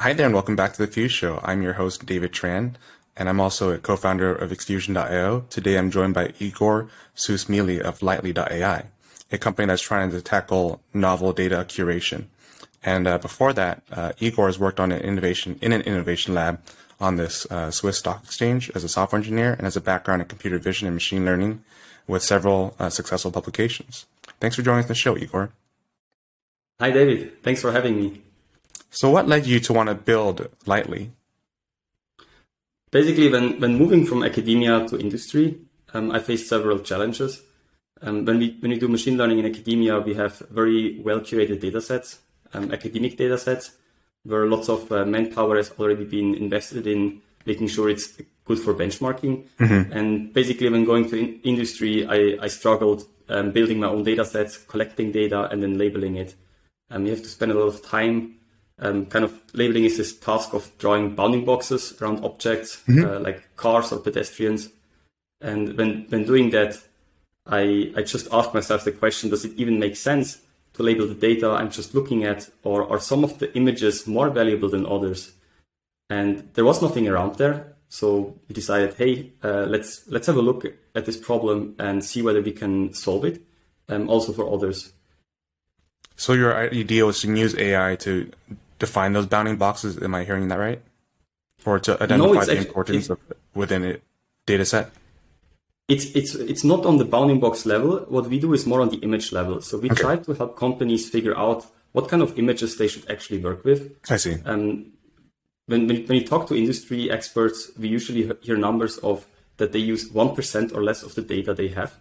Hi there, and welcome back to the Fuse Show. I'm your host, David Tran, and I'm also a co-founder of Xfusion.io. Today, I'm joined by Igor Susmelj of Lightly.ai, a company that's trying to tackle novel data curation. And uh, before that, uh, Igor has worked on an innovation in an innovation lab on this uh, Swiss stock exchange as a software engineer and has a background in computer vision and machine learning with several uh, successful publications. Thanks for joining us on the show, Igor. Hi, David. Thanks for having me. So, what led you to want to build Lightly? Basically, when, when moving from academia to industry, um, I faced several challenges. Um, when we when we do machine learning in academia, we have very well curated data sets, um, academic data sets, where lots of uh, manpower has already been invested in making sure it's good for benchmarking. Mm-hmm. And basically, when going to in- industry, I, I struggled um, building my own data sets, collecting data, and then labeling it. Um, you have to spend a lot of time um, kind of labeling is this task of drawing bounding boxes around objects mm-hmm. uh, like cars or pedestrians. And when when doing that, I I just ask myself the question: Does it even make sense to label the data I'm just looking at, or are some of the images more valuable than others? And there was nothing around there, so we decided, hey, uh, let's let's have a look at this problem and see whether we can solve it, um, also for others. So your idea was to use AI to define those bounding boxes. Am I hearing that right? Or to identify no, the actually, importance of within a data set? It's it's it's not on the bounding box level. What we do is more on the image level. So we okay. try to help companies figure out what kind of images they should actually work with. I see. Um, when, when, when you talk to industry experts, we usually hear numbers of that they use 1% or less of the data they have.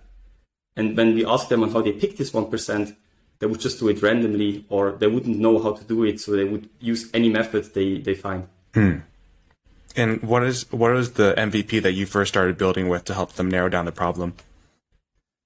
And when we ask them on how they pick this 1%, they would just do it randomly or they wouldn't know how to do it so they would use any method they, they find. Hmm. and what is what is the mvp that you first started building with to help them narrow down the problem?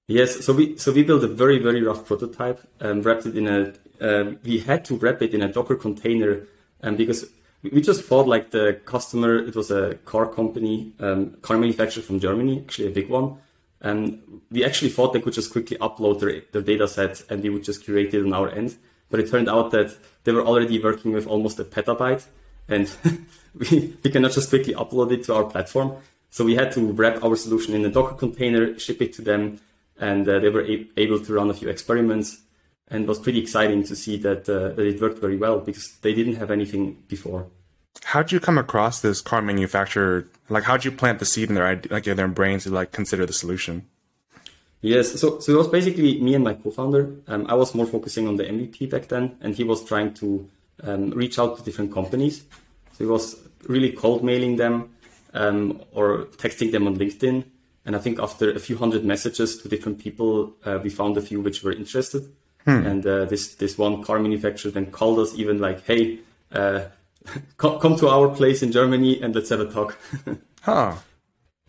Yes so we so we built a very very rough prototype and wrapped it in a uh, we had to wrap it in a docker container um, because we just thought like the customer it was a car company um, car manufacturer from germany actually a big one and we actually thought they could just quickly upload their, their data set and we would just curate it on our end. But it turned out that they were already working with almost a petabyte and we, we cannot just quickly upload it to our platform. So we had to wrap our solution in a Docker container, ship it to them, and uh, they were a- able to run a few experiments. And it was pretty exciting to see that, uh, that it worked very well because they didn't have anything before. How'd you come across this car manufacturer? Like, how'd you plant the seed in their like in their brains to like consider the solution? Yes, so so it was basically me and my co-founder. Um, I was more focusing on the MVP back then, and he was trying to um, reach out to different companies. So he was really cold mailing them um, or texting them on LinkedIn. And I think after a few hundred messages to different people, uh, we found a few which were interested. Hmm. And uh, this this one car manufacturer then called us, even like, "Hey, uh, come to our place in Germany and let's have a talk. huh.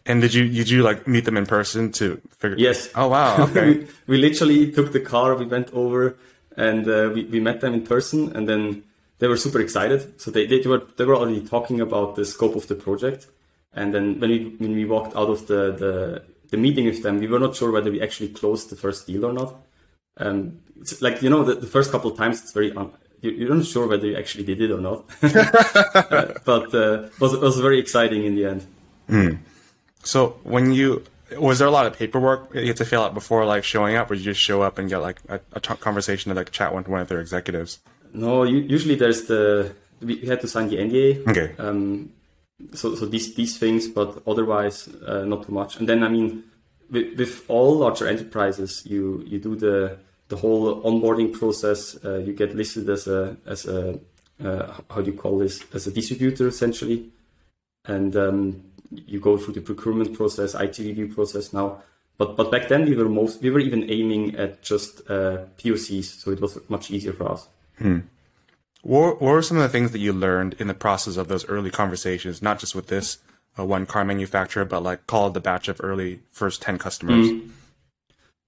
And did you did you like meet them in person to figure? Yes. Oh wow. Okay. we, we, literally took the car. We went over and uh, we we met them in person, and then they were super excited. So they, they were they were already talking about the scope of the project. And then when we when we walked out of the the, the meeting with them, we were not sure whether we actually closed the first deal or not. Um, it's like you know the, the first couple of times it's very un- you're not sure whether you actually did it or not. uh, but uh, was was very exciting in the end. Mm. So when you was there a lot of paperwork you had to fill out before like showing up, or you just show up and get like a, conversation to like chat with one of their executives? No, you, usually there's the we had to sign the NDA. Okay. Um, so so these these things, but otherwise uh, not too much. And then I mean, with, with all larger enterprises, you you do the the whole onboarding process. Uh, you get listed as a as a uh, how do you call this as a distributor essentially, and um, you go through the procurement process, IT review process now. But but back then we were most we were even aiming at just uh, POCs, so it was much easier for us. Hmm. What, what were some of the things that you learned in the process of those early conversations, not just with this uh, one car manufacturer, but like call the batch of early first 10 customers? Mm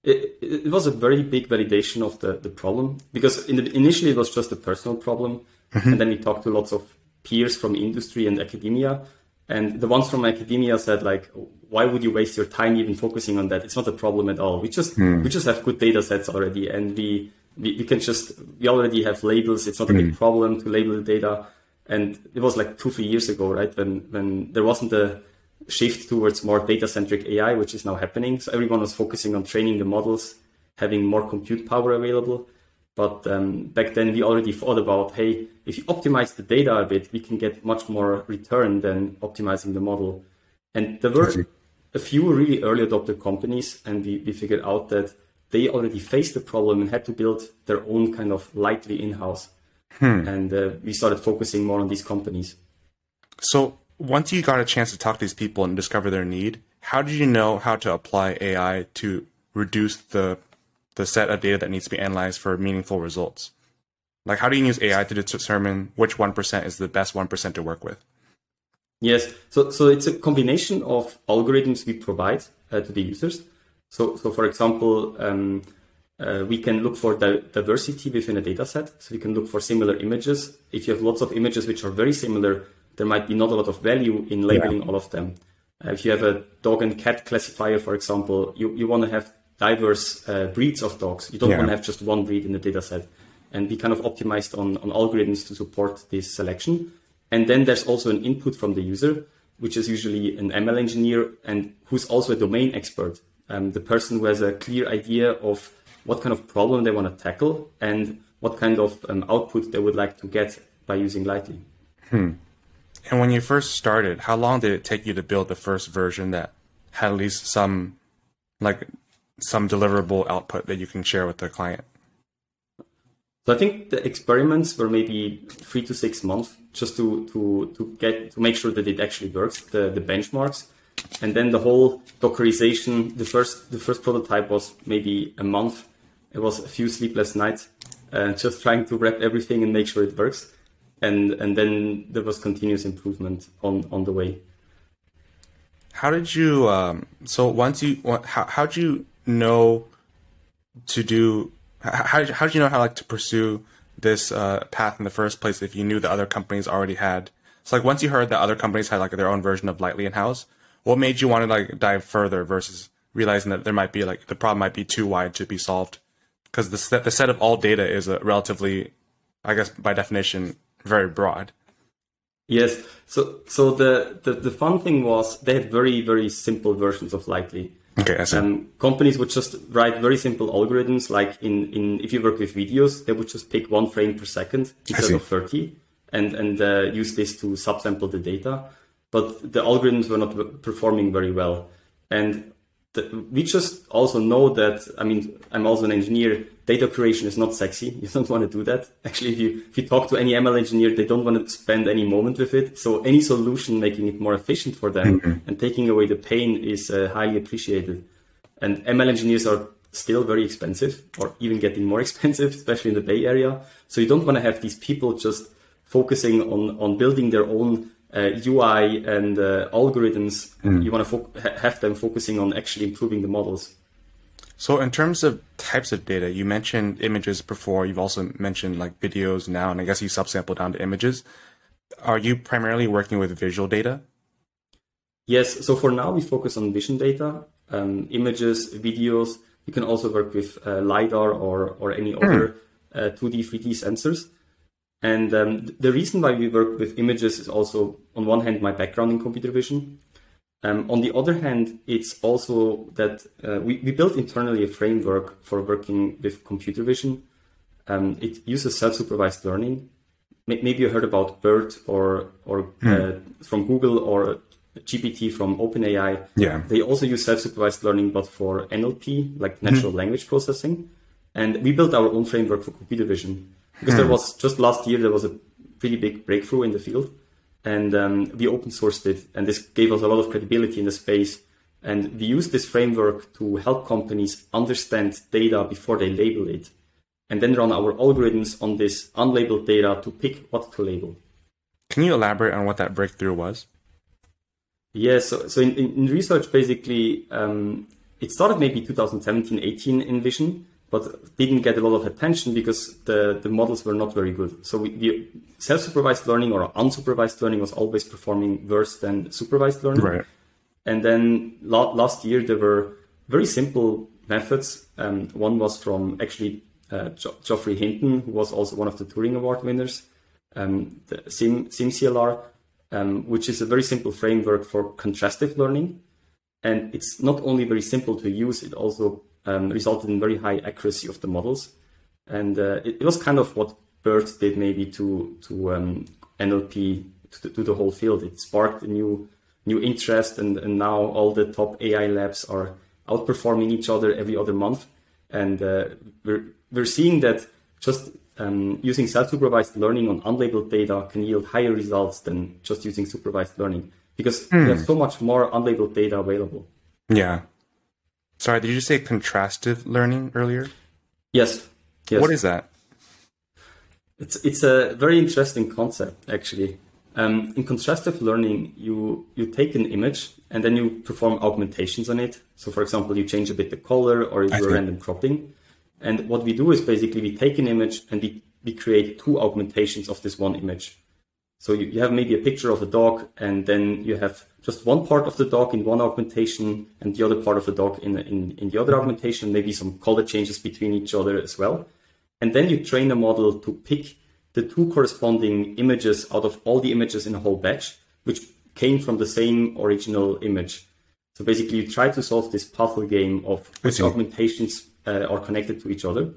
it, it was a very big validation of the, the problem because in the, initially it was just a personal problem. Mm-hmm. And then we talked to lots of peers from industry and academia. And the ones from academia said like, why would you waste your time even focusing on that? It's not a problem at all. We just, mm. we just have good data sets already and we, we, we, can just, we already have labels. It's not a mm. big problem to label the data. And it was like two, three years ago, right? When, when there wasn't a shift towards more data centric AI, which is now happening. So everyone was focusing on training the models, having more compute power available. But um, back then we already thought about, hey, if you optimize the data a bit, we can get much more return than optimizing the model. And there were a few really early adopter companies, and we, we figured out that they already faced the problem and had to build their own kind of lightly in-house. Hmm. And uh, we started focusing more on these companies. So once you got a chance to talk to these people and discover their need, how did you know how to apply AI to reduce the the set of data that needs to be analyzed for meaningful results? Like, how do you use AI to determine which one percent is the best one percent to work with? Yes, so so it's a combination of algorithms we provide uh, to the users. So so for example, um, uh, we can look for the diversity within a data set. So we can look for similar images. If you have lots of images which are very similar, there might be not a lot of value in labeling yeah. all of them. Uh, if you have a dog and cat classifier, for example, you, you want to have diverse uh, breeds of dogs. You don't yeah. want to have just one breed in the data set. And we kind of optimized on, on algorithms to support this selection. And then there's also an input from the user, which is usually an ML engineer and who's also a domain expert. Um, the person who has a clear idea of what kind of problem they want to tackle and what kind of um, output they would like to get by using Lightly. Hmm. And when you first started, how long did it take you to build the first version that had at least some like some deliverable output that you can share with the client? So I think the experiments were maybe three to six months just to to to get to make sure that it actually works, the, the benchmarks. And then the whole Dockerization, the first the first prototype was maybe a month. It was a few sleepless nights, uh, just trying to wrap everything and make sure it works and and then there was continuous improvement on on the way. How did you? Um, so once you, how how did you know to do? How how did you know how like to pursue this uh, path in the first place if you knew that other companies already had? So like once you heard that other companies had like their own version of Lightly in house, what made you want to like dive further versus realizing that there might be like the problem might be too wide to be solved? Because the set the set of all data is a relatively, I guess by definition, very broad. Yes. So so the, the, the fun thing was they had very, very simple versions of Lightly. Okay, I see. Um, companies would just write very simple algorithms, like in, in if you work with videos, they would just pick one frame per second instead of 30 and, and uh, use this to subsample the data. But the algorithms were not performing very well. And the, we just also know that, I mean, I'm also an engineer data curation is not sexy. You don't want to do that. Actually, if you, if you talk to any ML engineer, they don't want to spend any moment with it. So any solution making it more efficient for them mm-hmm. and taking away the pain is uh, highly appreciated. And ML engineers are still very expensive or even getting more expensive, especially in the Bay Area. So you don't want to have these people just focusing on, on building their own uh, UI and uh, algorithms. Mm. You want to fo- have them focusing on actually improving the models. So in terms of types of data, you mentioned images before. You've also mentioned like videos now, and I guess you subsample down to images. Are you primarily working with visual data? Yes. So for now, we focus on vision data, um, images, videos. You can also work with uh, lidar or or any hmm. other uh, 2D, 3D sensors. And um, the reason why we work with images is also, on one hand, my background in computer vision. Um, on the other hand, it's also that uh, we, we built internally a framework for working with computer vision. Um, it uses self-supervised learning. Maybe you heard about BERT or or mm. uh, from Google or GPT from OpenAI. Yeah. They also use self-supervised learning, but for NLP, like natural mm. language processing. And we built our own framework for computer vision because mm. there was just last year there was a pretty big breakthrough in the field and um, we open sourced it. And this gave us a lot of credibility in the space. And we use this framework to help companies understand data before they label it, and then run our algorithms on this unlabeled data to pick what to label. Can you elaborate on what that breakthrough was? Yes, so, so in, in research, basically, um, it started maybe 2017, 18 in Vision, but didn't get a lot of attention because the, the models were not very good. So we, we self-supervised learning or unsupervised learning was always performing worse than supervised learning. Right. And then la- last year there were very simple methods. Um, one was from actually uh, jo- Geoffrey Hinton, who was also one of the Turing Award winners. um, the Sim, SimCLR, um, which is a very simple framework for contrastive learning. And it's not only very simple to use, it also um, resulted in very high accuracy of the models. And uh, it, it, was kind of what BERT did maybe to, to um, NLP, to, to, the whole field. It sparked a new, new interest, and, and now all the top AI labs are outperforming each other every other month. And uh, we're, we're seeing that just um, using self-supervised learning on unlabeled data can yield higher results than just using supervised learning because mm. we have so much more unlabeled data available. Yeah. Sorry, did you say contrastive learning earlier? Yes. Yes. What is that? It's it's a very interesting concept actually. Um, in contrastive learning, you you take an image and then you perform augmentations on it. So, for example, you change a bit the color or you do a random cropping. And what we do is basically we take an image and we, we create two augmentations of this one image. So you, you have maybe a picture of a dog and then you have just one part of the dog in one augmentation and the other part of the dog in, in, in the other augmentation, maybe some color changes between each other as well. And then you train a model to pick the two corresponding images out of all the images in a whole batch, which came from the same original image. So basically, you try to solve this puzzle game of which augmentations uh, are connected to each other.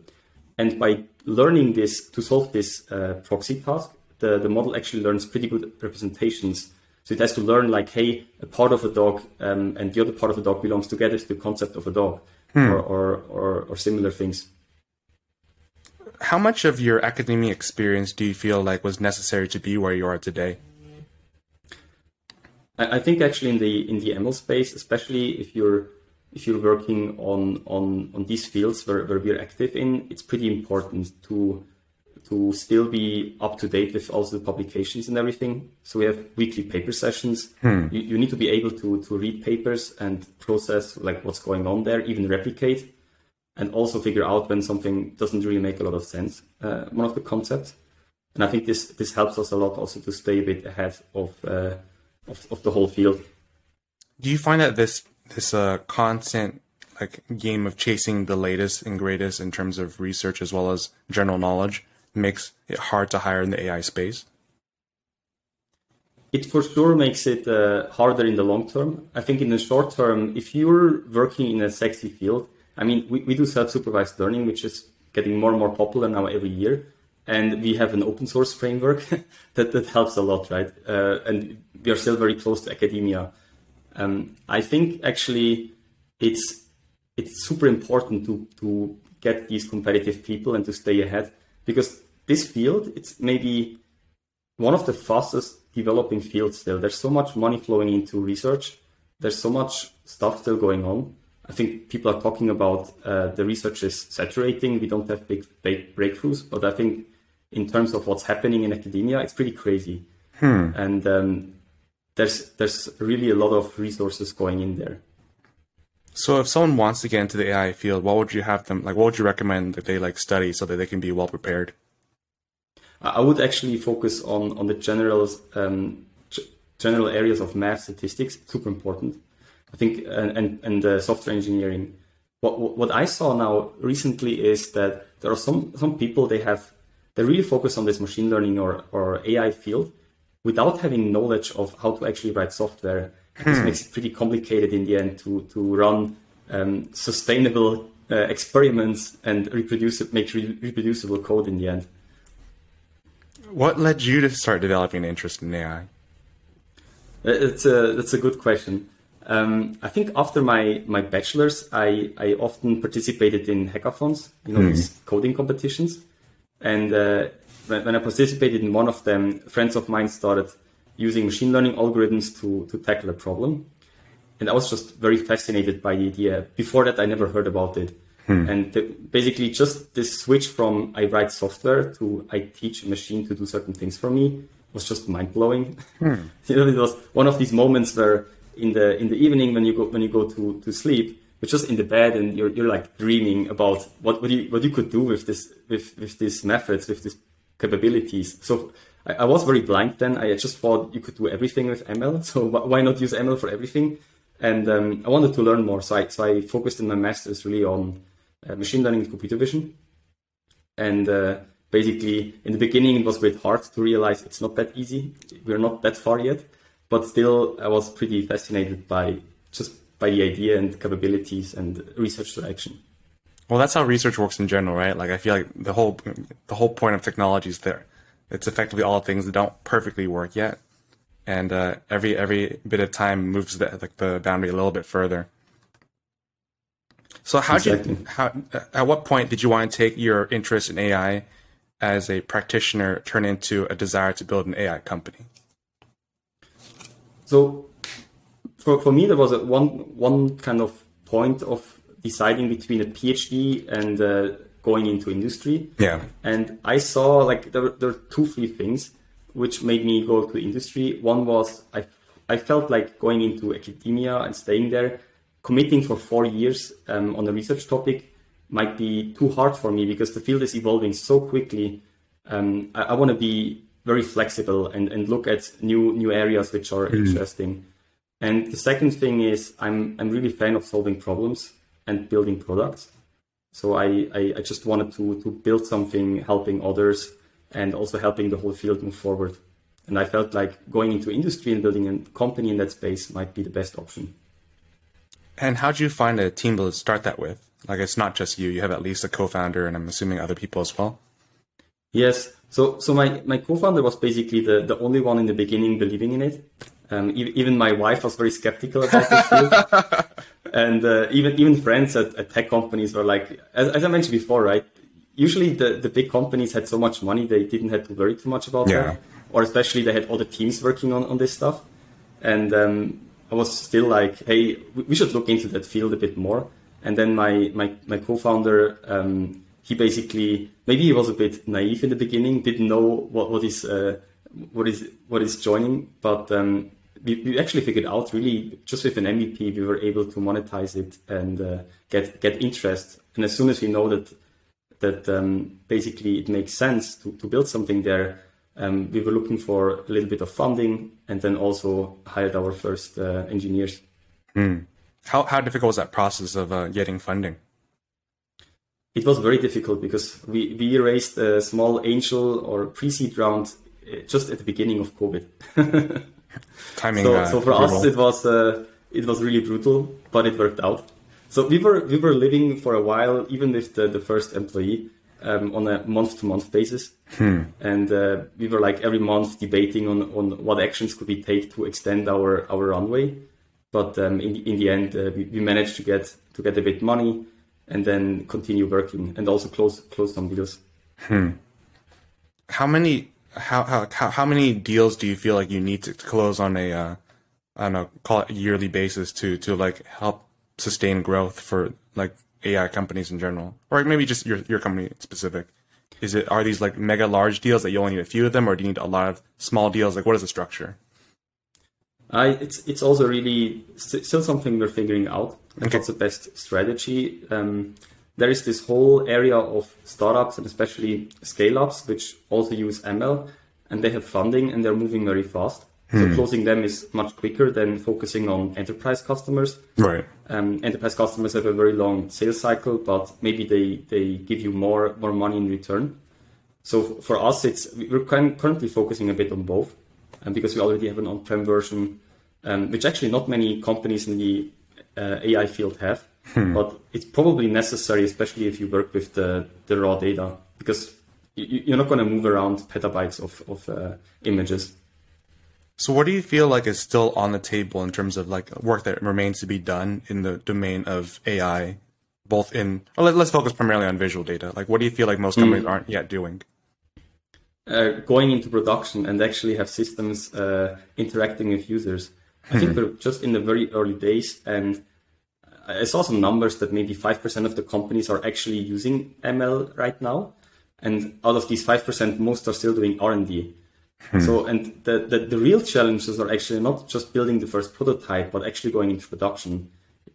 And by learning this to solve this uh, proxy task, the, the model actually learns pretty good representations. So it has to learn like, hey, a part of a dog um, and the other part of the dog belongs together to the concept of a dog hmm. or, or, or, or similar things. How much of your academic experience do you feel like was necessary to be where you are today? I think actually in the in the ML space, especially if you're if you're working on on on these fields where, where we're active in, it's pretty important to to still be up to date with also the publications and everything. So we have weekly paper sessions. Hmm. You, you need to be able to to read papers and process like what's going on there, even replicate, and also figure out when something doesn't really make a lot of sense. Uh, one of the concepts, and I think this this helps us a lot also to stay a bit ahead of uh, of, of the whole field. Do you find that this this uh, constant like game of chasing the latest and greatest in terms of research as well as general knowledge makes it hard to hire in the AI space? It for sure makes it uh, harder in the long term. I think in the short term, if you're working in a sexy field, I mean, we, we do self-supervised learning, which is getting more and more popular now every year. And we have an open source framework that, that helps a lot, right? Uh, and we are still very close to academia. Um, I think actually it's it's super important to to get these competitive people and to stay ahead because this field it's maybe one of the fastest developing fields still. There's so much money flowing into research. There's so much stuff still going on. I think people are talking about uh, the research is saturating. We don't have big, big breakthroughs, but I think in terms of what's happening in academia, it's pretty crazy. Hmm. And um, there's there's really a lot of resources going in there. So if someone wants to get into the AI field, what would you have them like? What would you recommend that they like study so that they can be well prepared? I would actually focus on on the general um, general areas of math, statistics. Super important, I think, and and, and uh, software engineering. What what I saw now recently is that there are some some people they have they really focus on this machine learning or or AI field, without having knowledge of how to actually write software, hmm. this makes it pretty complicated in the end to to run um, sustainable uh, experiments and reproduce make re- reproducible code in the end. What led you to start developing an interest in AI? Uh, it's a that's a good question. Um, I think after my my bachelor's, I I often participated in hackathons, you know, hmm. these coding competitions, and uh, when I participated in one of them, friends of mine started using machine learning algorithms to, to tackle a problem. And I was just very fascinated by the idea. Before that, I never heard about it. Hmm. And the, basically, just this switch from I write software to I teach a machine to do certain things for me was just mind blowing. Hmm. you know, it was one of these moments where in the in the evening when you go when you go to, to sleep, you're just in the bed and you're you're like dreaming about what, what you what you could do with this with with these methods with these capabilities. So I, I, was very blind then. I just thought you could do everything with ML. So why not use ML for everything? And um, I wanted to learn more. So I, so I focused in my master's really on uh, machine learning and computer vision. And uh, basically in the beginning it was a bit hard to realize it's not that easy. We're not that far yet, but still I was pretty fascinated by just by the idea and capabilities and research direction. Well, that's how research works in general, right? Like I feel like the whole the whole point of technology is there. It's effectively all things that don't perfectly work yet, and uh, every every bit of time moves the like the boundary a little bit further. So how exactly. did you how at what point did you want to take your interest in AI as a practitioner turn into a desire to build an AI company? So for, for me, there was a one, one kind of point of deciding between a PhD and uh, going into industry. Yeah. And I saw like there, there were two, three things which made me go to industry. One was I, I felt like going into academia and staying there, committing for four years um, on a research topic might be too hard for me because the field is evolving so quickly. Um, I, I want to be very flexible and, and look at new new areas which are mm. interesting. And the second thing is I'm I'm really fan of solving problems and building products. So I, I, I just wanted to to build something helping others and also helping the whole field move forward. And I felt like going into industry and building a company in that space might be the best option. And how did you find a team to start that with? Like it's not just you; you have at least a co-founder, and I'm assuming other people as well. Yes. So so my my co-founder was basically the the only one in the beginning believing in it. Um, even my wife was very skeptical about this field, and uh, even even friends at, at, tech companies were like, as, as, I mentioned before, right? Usually the, the big companies had so much money they didn't have to worry too much about yeah. that, or especially they had other teams working on, on this stuff, and um, I was still like, hey, we should look into that field a bit more. And then my my my co-founder, um, he basically maybe he was a bit naive in the beginning, didn't know what what is uh, what is what is joining, but um, we, we actually figured out really just with an MVP we were able to monetize it and uh, get get interest. And as soon as we know that that um, basically it makes sense to, to build something there, um, we were looking for a little bit of funding and then also hired our first uh, engineers. Hmm. How how difficult was that process of uh, getting funding? It was very difficult because we, we raised a small angel or pre-seed round just at the beginning of COVID. Timing. So, uh, so for us, it was uh, it was really brutal, but it worked out. So we were we were living for a while, even with the, the first employee, um, on a month to month basis, hmm. and uh, we were like every month debating on, on what actions could we take to extend our our runway. But um, in in the end, uh, we, we managed to get to get a bit money, and then continue working, and also close close some deals. Hmm. How many how how how many deals do you feel like you need to close on a uh, I don't know call it yearly basis to to like help sustain growth for like AI companies in general, or maybe just your your company specific? Is it are these like mega large deals that you only need a few of them, or do you need a lot of small deals? Like what is the structure? I it's it's also really still something we're figuring out. Okay. What's the best strategy? Um, there is this whole area of startups and especially scale ups, which also use ML and they have funding and they're moving very fast. Hmm. So closing them is much quicker than focusing on enterprise customers. Right. Um, enterprise customers have a very long sales cycle, but maybe they, they give you more, more money in return. So for us, it's, we're currently focusing a bit on both and because we already have an on-prem version, um, which actually not many companies in the uh, AI field have. Hmm. But it's probably necessary, especially if you work with the, the raw data, because you, are not going to move around petabytes of, of uh, images. So, what do you feel like is still on the table in terms of like work that remains to be done in the domain of AI, both in, well, let's focus primarily on visual data. Like, what do you feel like most companies mm. aren't yet doing? Uh, going into production and actually have systems uh, interacting with users. I think hmm. we're just in the very early days, and I saw some numbers that maybe 5% of the companies are actually using ML right now. And out of these 5%, most are still doing R&D. Hmm. So, and the, the, the, real challenges are actually not just building the first prototype, but actually going into production.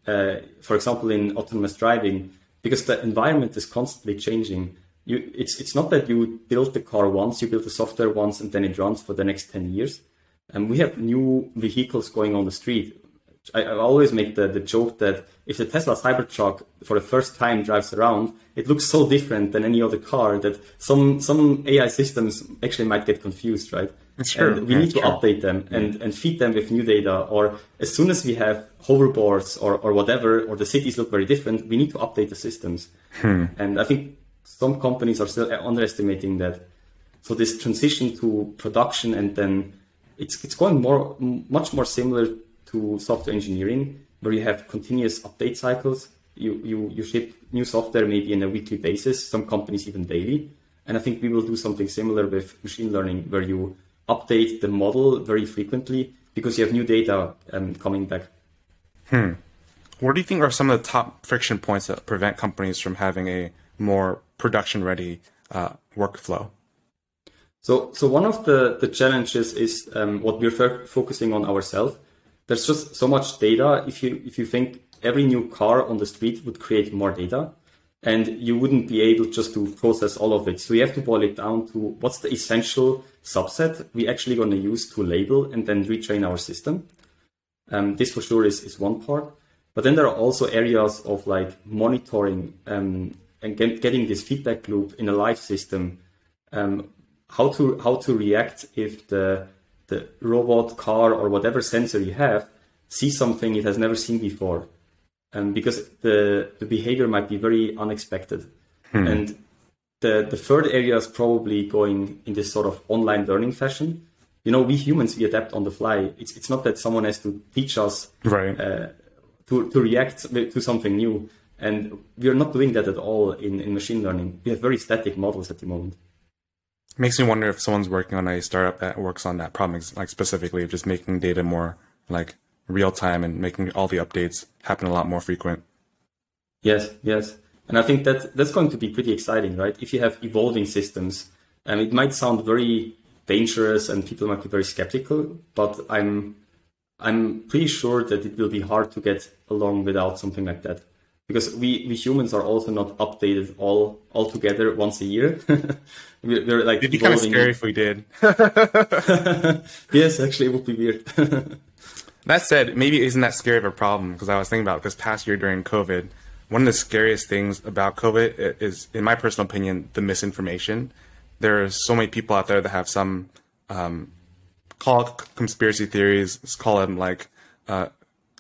Uh, for example, in autonomous driving, because the environment is constantly changing. You, it's, it's not that you build the car once, you build the software once, and then it runs for the next 10 years. And we have new vehicles going on the street I, I always make the, the joke that if the Tesla Cybertruck for the first time drives around, it looks so different than any other car that some some AI systems actually might get confused, right? It's true. And we Yeah, need to true. update them and, and feed them with new data. Or as soon as we have hoverboards or, or whatever, or the cities look very different, we need to update the systems. Hmm. And I think some companies are still underestimating that. So this transition to production and then it's it's going more much more similar to software engineering where you have continuous update cycles. You you you ship new software maybe on a weekly basis. Some companies even daily. And I think we will do something similar with machine learning where you update the model very frequently because you have new data um, coming back. Hmm. What do you think are some of the top friction points that prevent companies from having a more production ready uh, workflow? So, so one of the, the challenges is um, what we're fo- focusing on ourselves. There's just so much data. If you if you think every new car on the street would create more data, and you wouldn't be able just to process all of it. So you have to boil it down to what's the essential subset we actually going to use to label and then retrain our system. Um, this for sure is, is one part. But then there are also areas of like monitoring um, and get, getting this feedback loop in a live system. Um, how to how to react if the the robot, car, or whatever sensor you have sees something it has never seen before, um, because the the behavior might be very unexpected, and the the third area is probably going in this sort of online learning fashion. You know, we humans we adapt on the fly. It's it's not that someone has to teach us Right. uh, to to react to something new, and we are not doing that at all in in machine learning. We have very static models at the moment. Makes me wonder if someone's working on a startup that works on that problem, like specifically of just making data more like real time and making all the updates happen a lot more frequent. Yes, yes. And I think that that's going to be pretty exciting, right? If you have evolving systems, and it might sound very dangerous and people might be very skeptical, but I'm I'm pretty sure that it will be hard to get along without something like that. Because we, we humans are also not updated all all together once a year. we're, we're like It'd be kind of scary if we did. yes, actually, it would be weird. That said, maybe isn't that scary of a problem? Because I was thinking about this past year during COVID. One of the scariest things about COVID is, in my personal opinion, the misinformation. There are so many people out there that have some um, call conspiracy theories, let's call them like uh,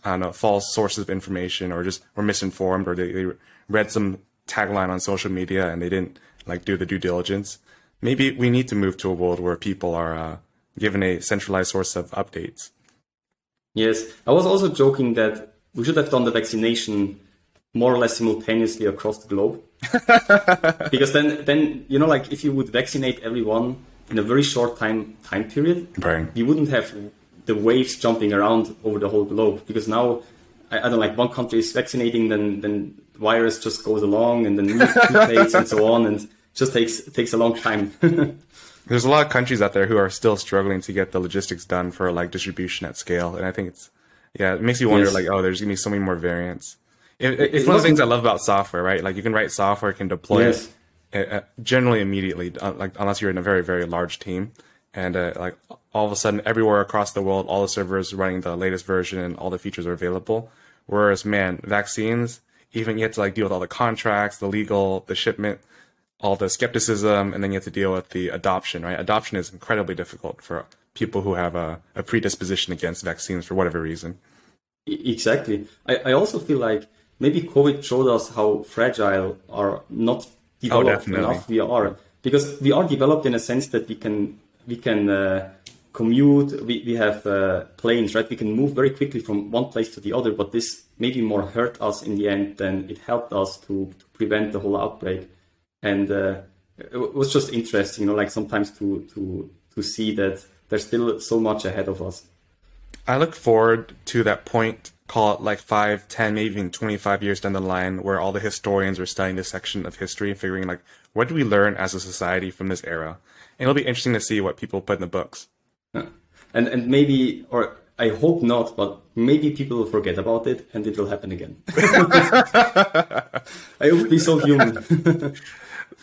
I don't know, false sources of information, or just were misinformed, or they, they read some tagline on social media and they didn't like do the due diligence. Maybe we need to move to a world where people are uh, given a centralized source of updates. Yes, I was also joking that we should have done the vaccination more or less simultaneously across the globe. because then, then you know, like if you would vaccinate everyone in a very short time time period, Right. you wouldn't have the waves jumping around over the whole globe. Because now, I, I don't like one country is vaccinating, then then the virus just goes along, and then news mutates and so on, and just takes takes a long time. There's a lot of countries out there who are still struggling to get the logistics done for like distribution at scale, and I think it's yeah, it makes you wonder Yes. like oh, there's gonna be so many more variants. It, it- it's It one of the things I love about software, right? Like you can write software, can deploy Yes. it uh, uh, generally immediately, uh, like unless you're in a very very large team, and uh, like all of a sudden everywhere across the world, all the servers running the latest version and all the features are available. Whereas man, vaccines, even you have to like deal with all the contracts, the legal, the shipment all the skepticism, and then you have to deal with the adoption, right? Adoption is incredibly difficult for people who have a, a predisposition against vaccines for whatever reason. Exactly. I, I also feel like maybe COVID showed us how fragile or not developed definitely. enough we are. Because we are developed in a sense that we can we can uh, commute. We, we have uh, planes, right? We can move very quickly from one place to the other. But this maybe more hurt us in the end than it helped us to, to prevent the whole outbreak. And uh, it was just interesting, you know, like sometimes to to to see that there's still so much ahead of us. I look forward to that point, call it like 5, 10, maybe even 25 years down the line, where all the historians are studying this section of history and figuring like, what do we learn as a society from this era? It'll be interesting to see what people put in the books. Yeah. And and maybe or I hope not, but maybe people will forget about it and it will happen again. I would be so human.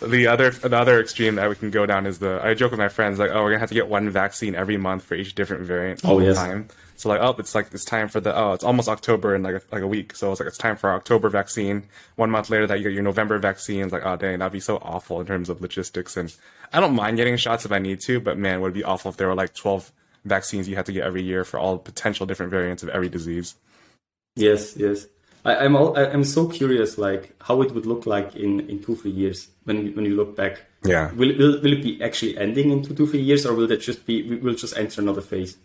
the other the other extreme that we can go down is the I joke with my friends like oh we're gonna have to get one vaccine every month for each different variant oh, all the yes. time. So like oh it's like it's time for the oh it's almost October in like a, like a week so it's like it's time for our October vaccine. One month later that you get your November vaccine. It's like oh dang that'd be so awful in terms of logistics and I don't mind getting shots if I need to but man would it be awful if there were like twelve vaccines you had to get every year for all potential different variants of every disease. Yes, yes. I, I'm all, I, I'm so curious, like how it would look like in, in two three years when when you look back. Yeah. Will, will will it be actually ending in two two three years, or will that just be we will just enter another phase?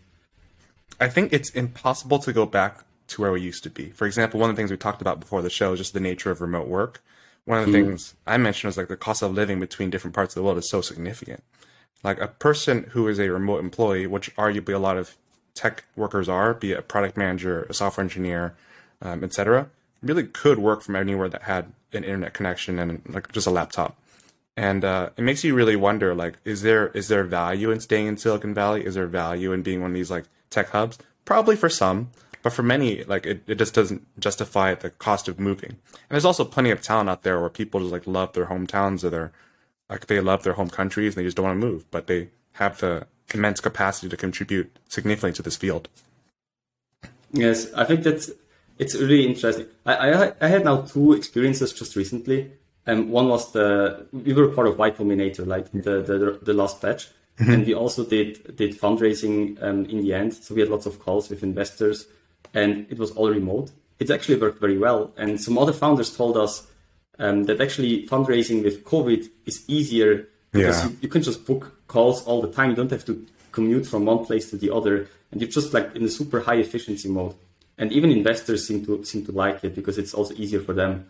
I think it's impossible to go back to where we used to be. For example, one of the things we talked about before the show is just the nature of remote work. One of the mm. things I mentioned was like the cost of living between different parts of the world is so significant. Like a person who is a remote employee, which arguably a lot of tech workers are, be it a product manager, a software engineer, um, etc., really could work from anywhere that had an internet connection and like just a laptop. And uh, it makes you really wonder, like, is there is there value in staying in Silicon Valley? Is there value in being one of these like tech hubs? Probably for some, but for many, like, it, it just doesn't justify the cost of moving. And there's also plenty of talent out there where people just like love their hometowns or their like they love their home countries and they just don't want to move, but they have the immense capacity to contribute significantly to this field. Yes, I think that's it's really interesting. I, I, I had now two experiences just recently. Um, one was the we were part of Y Combinator, like the the, the last batch, mm-hmm. and we also did did fundraising um, in the end. So we had lots of calls with investors, and it was all remote. It actually worked very well. And some other founders told us um, that actually fundraising with COVID is easier because yeah. you, you, can just book calls all the time. You don't have to commute from one place to the other, and you're just like in a super high efficiency mode. And even investors seem to seem to like it because it's also easier for them.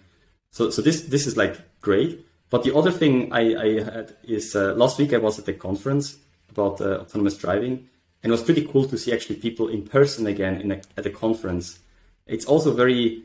So so this this is like great. But the other thing I, I had is uh, last week I was at a conference about uh, autonomous driving, and it was pretty cool to see actually people in person again in a, at a conference. It's also very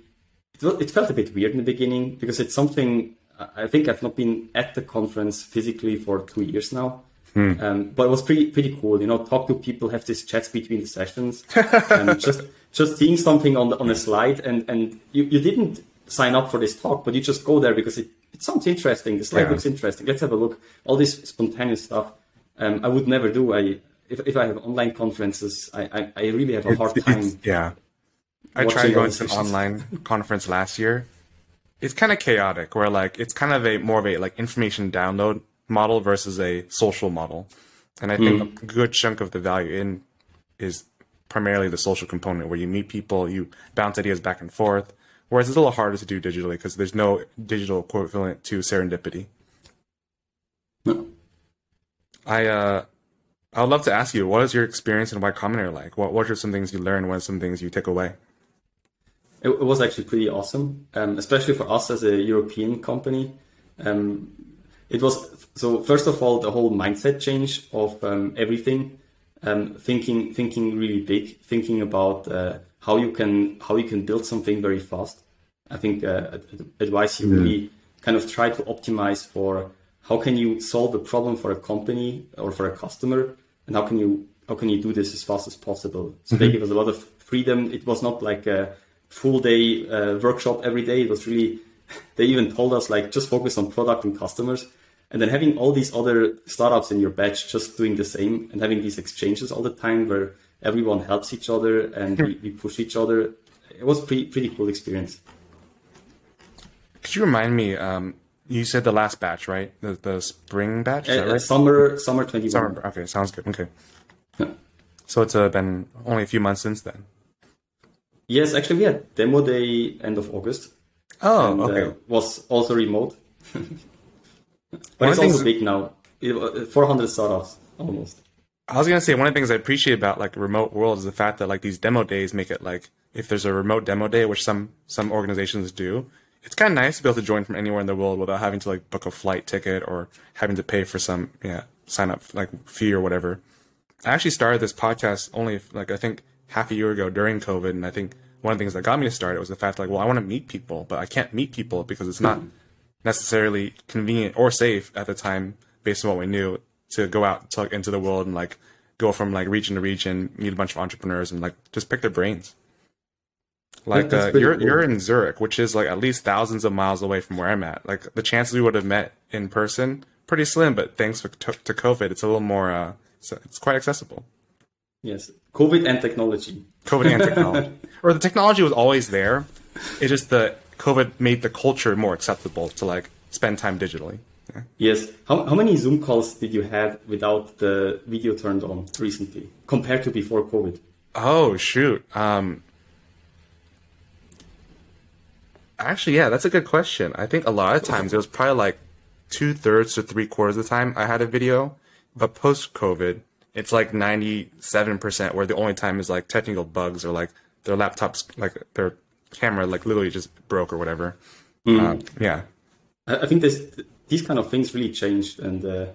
it, it felt a bit weird in the beginning because it's something I think I've not been at the conference physically for two years now. Hmm. Um, but it was pretty pretty cool, you know. Talk to people, have these chats between the sessions, and just just seeing something on the, on a slide, and and you, you didn't sign up for this talk, but you just go there because it, it sounds interesting. The slide yeah. looks interesting. Let's have a look. All this spontaneous stuff, um, I would never do. I if, if I have online conferences, I, I, I really have a hard time. It's, yeah, I tried going to an online conference last year. It's kind of chaotic, where like it's kind of a more of a like information download model versus a social model, and I think mm. a good chunk of the value in is primarily the social component, where you meet people, you bounce ideas back and forth. Whereas it's a little harder to do digitally because there's no digital equivalent to serendipity. No. I uh, I would love to ask you, what is your experience in Y Combinator like? What what are some things you learned? What are some things you take away? it, it was actually pretty awesome, um, especially for us as a European company. Um, it was so first of all the whole mindset change of um, everything, um, thinking thinking really big, thinking about uh, how you can how you can build something very fast. I think uh, advice you really kind of try to optimize for how can you solve a problem for a company or for a customer, and how can you how can you do this as fast as possible. So mm-hmm. they give us a lot of freedom. It was not like a full day uh, workshop every day. It was really, they even told us like just focus on product and customers. And then having all these other startups in your batch just doing the same and having these exchanges all the time where everyone helps each other and we, we push each other. It was pretty pretty cool experience. Could you remind me? Um, you said the last batch, right? The the spring batch. Uh, right? Summer summer twenty one. Summer. Okay, sounds good. Okay. Yeah. So it's uh, been only a few months since then. Yes, actually, we had demo day end of August. Oh, and, okay. Uh, was also remote, but it's also big now. Uh, 400 startups almost. I was gonna say one of the things I appreciate about like remote world is the fact that like these demo days make it like if there's a remote demo day, which some some organizations do, it's kind of nice to be able to join from anywhere in the world without having to like book a flight ticket or having to pay for some yeah sign up like fee or whatever. I actually started this podcast only like I think half a year ago during COVID, and I think one of the things that got me to start it was the fact like, well, I want to meet people, but I can't meet people because it's not hmm. necessarily convenient or safe at the time, based on what we knew, to go out to, into the world and like go from like region to region, meet a bunch of entrepreneurs, and like just pick their brains. Like uh, you're cool. you're in Zurich, which is like at least thousands of miles away from where I'm at. Like the chances we would have met in person, pretty slim. But thanks to, to COVID, it's a little more. Uh, it's, it's quite accessible. Yes, COVID and technology. COVID and technology, or the technology was always there. It just the COVID made the culture more acceptable to like spend time digitally. Yeah. Yes. How, how many Zoom calls did you have without the video turned on recently compared to before COVID? Oh shoot. Um, actually, yeah, that's a good question. I think a lot of times it was probably like two thirds to three quarters of the time I had a video, but post COVID, it's like ninety seven percent. Where the only time is like technical bugs or like their laptops, like their camera, like literally just broke or whatever. Mm. Yeah, I think this these kind of things really changed, and uh,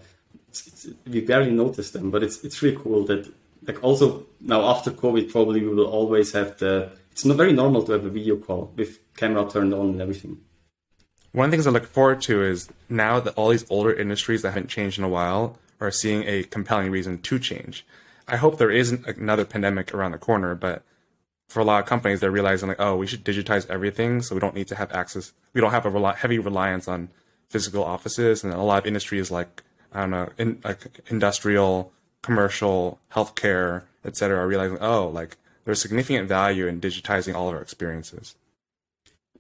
it's, it's, we barely noticed them. But it's it's really cool that like also now after COVID, probably we will always have the. It's not very normal to have a video call with camera turned on and everything. One of the things I look forward to is now that all these older industries that haven't changed in a while are seeing a compelling reason to change. I hope there isn't another pandemic around the corner, but for a lot of companies, they're realizing like, oh, we should digitize everything, so we don't need to have access. We don't have a rel- heavy reliance on physical offices, and a lot of industries like I don't know, in, like industrial, commercial, healthcare, etc., are realizing, oh, like there's significant value in digitizing all of our experiences.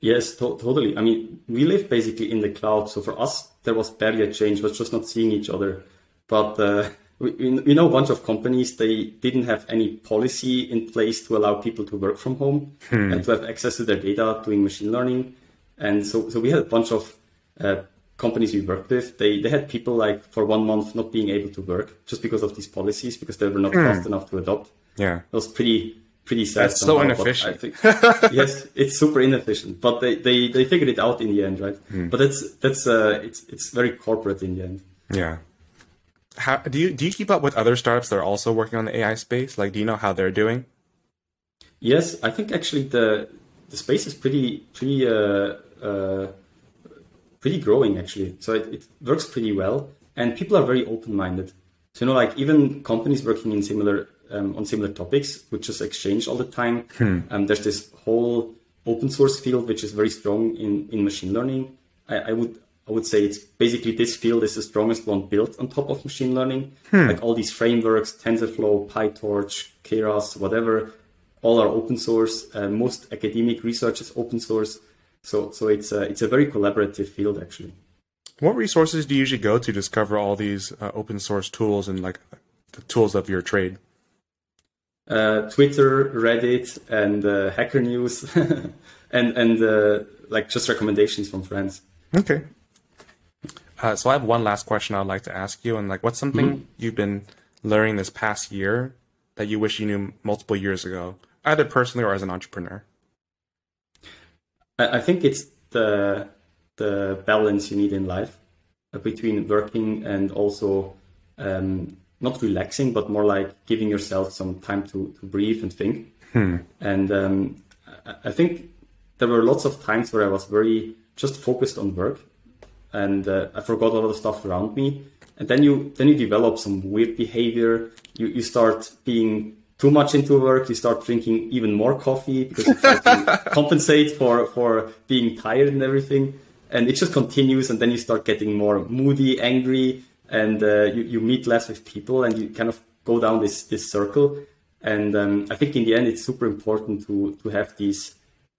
Yes, to- totally. I mean, we live basically in the cloud, so for us, there was barely a change. Was just not seeing each other, but. Uh, we, we know a bunch of companies they didn't have any policy in place to allow people to work from home hmm. and to have access to their data doing machine learning and so so we had a bunch of uh, companies we worked with they they had people like for one month not being able to work just because of these policies because they were not hmm. fast enough to adopt yeah it was pretty pretty sad that's somehow, so inefficient think, yes it's super inefficient but they, they they figured it out in the end right hmm. but that's that's uh it's it's very corporate in the end yeah how do you do you keep up with other startups that are also working on the AI space? Like, do you know how they're doing? Yes, I think actually the the space is pretty pretty uh, uh, pretty growing actually. So it, it works pretty well, and people are very open minded. So you know, like even companies working in similar um, on similar topics would just exchange all the time. Hmm. Um, there's this whole open source field which is very strong in in machine learning. I, I would I would say it's basically this field is the strongest one built on top of machine learning. Hmm. Like all these frameworks, TensorFlow, PyTorch, Keras, whatever, all are open source. Uh, most academic research is open source. So, so it's a, it's a very collaborative field actually. What resources do you usually go to discover all these uh, open source tools and like the tools of your trade? Uh, Twitter, Reddit, and uh, Hacker News, and and uh, like just recommendations from friends. Okay, uh, so I have one last question I'd like to ask you, and like, what's something mm-hmm. you've been learning this past year that you wish you knew multiple years ago, either personally or as an entrepreneur? I think it's the the balance you need in life uh, between working and also um, not relaxing, but more like giving yourself some time to, to breathe and think. Hmm. And um, I think there were lots of times where I was very just focused on work and uh, I forgot a lot of stuff around me. And then you then you develop some weird behavior. You you start being too much into work. You start drinking even more coffee because you try to compensate for for being tired and everything. And it just continues. And then you start getting more moody, angry, and uh, you you meet less with people, and you kind of go down this this circle. And um, I think in the end, it's super important to to have these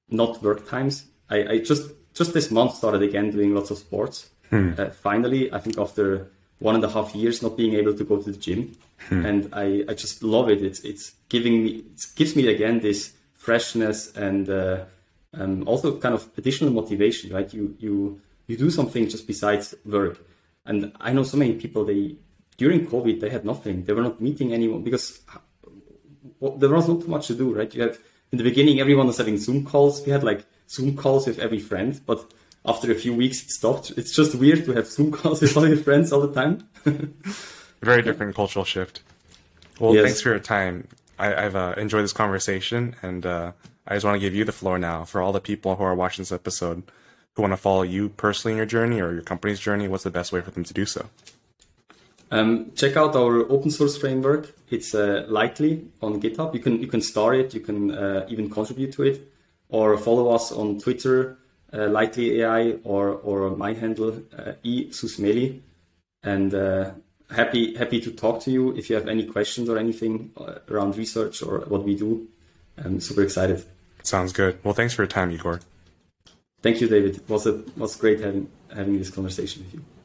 not work times. I, I just just this month started again doing lots of sports. Hmm. Uh, finally, I think after one and a half years not being able to go to the gym, hmm. and I, I just love it. It's it's giving me it gives me again this freshness and uh, um, also kind of additional motivation. Right, you you you do something just besides work, and I know so many people they during COVID they had nothing. They were not meeting anyone because well, there was not too much to do. Right, you have in the beginning everyone was having Zoom calls. We had like Zoom calls with every friend, but after a few weeks it stopped. It's just weird to have Zoom calls with all your friends all the time. Very different cultural shift. Well, yes. thanks for your time. I, have uh, enjoyed this conversation, and uh, I just want to give you the floor now for all the people who are watching this episode who want to follow you personally in your journey or your company's journey. What's the best way for them to do so? Um, check out our open source framework. It's uh, Lightly on GitHub. You can you can start it. You can uh, even contribute to it. or follow us on Twitter, uh, Lightly AI, or or my handle uh, e susmelj. And uh, happy happy to talk to you if you have any questions or anything uh, around research or what we do. I'm super excited. Sounds good. Well, thanks for your time, Igor. Thank you, David. It was a was great having having this conversation with you.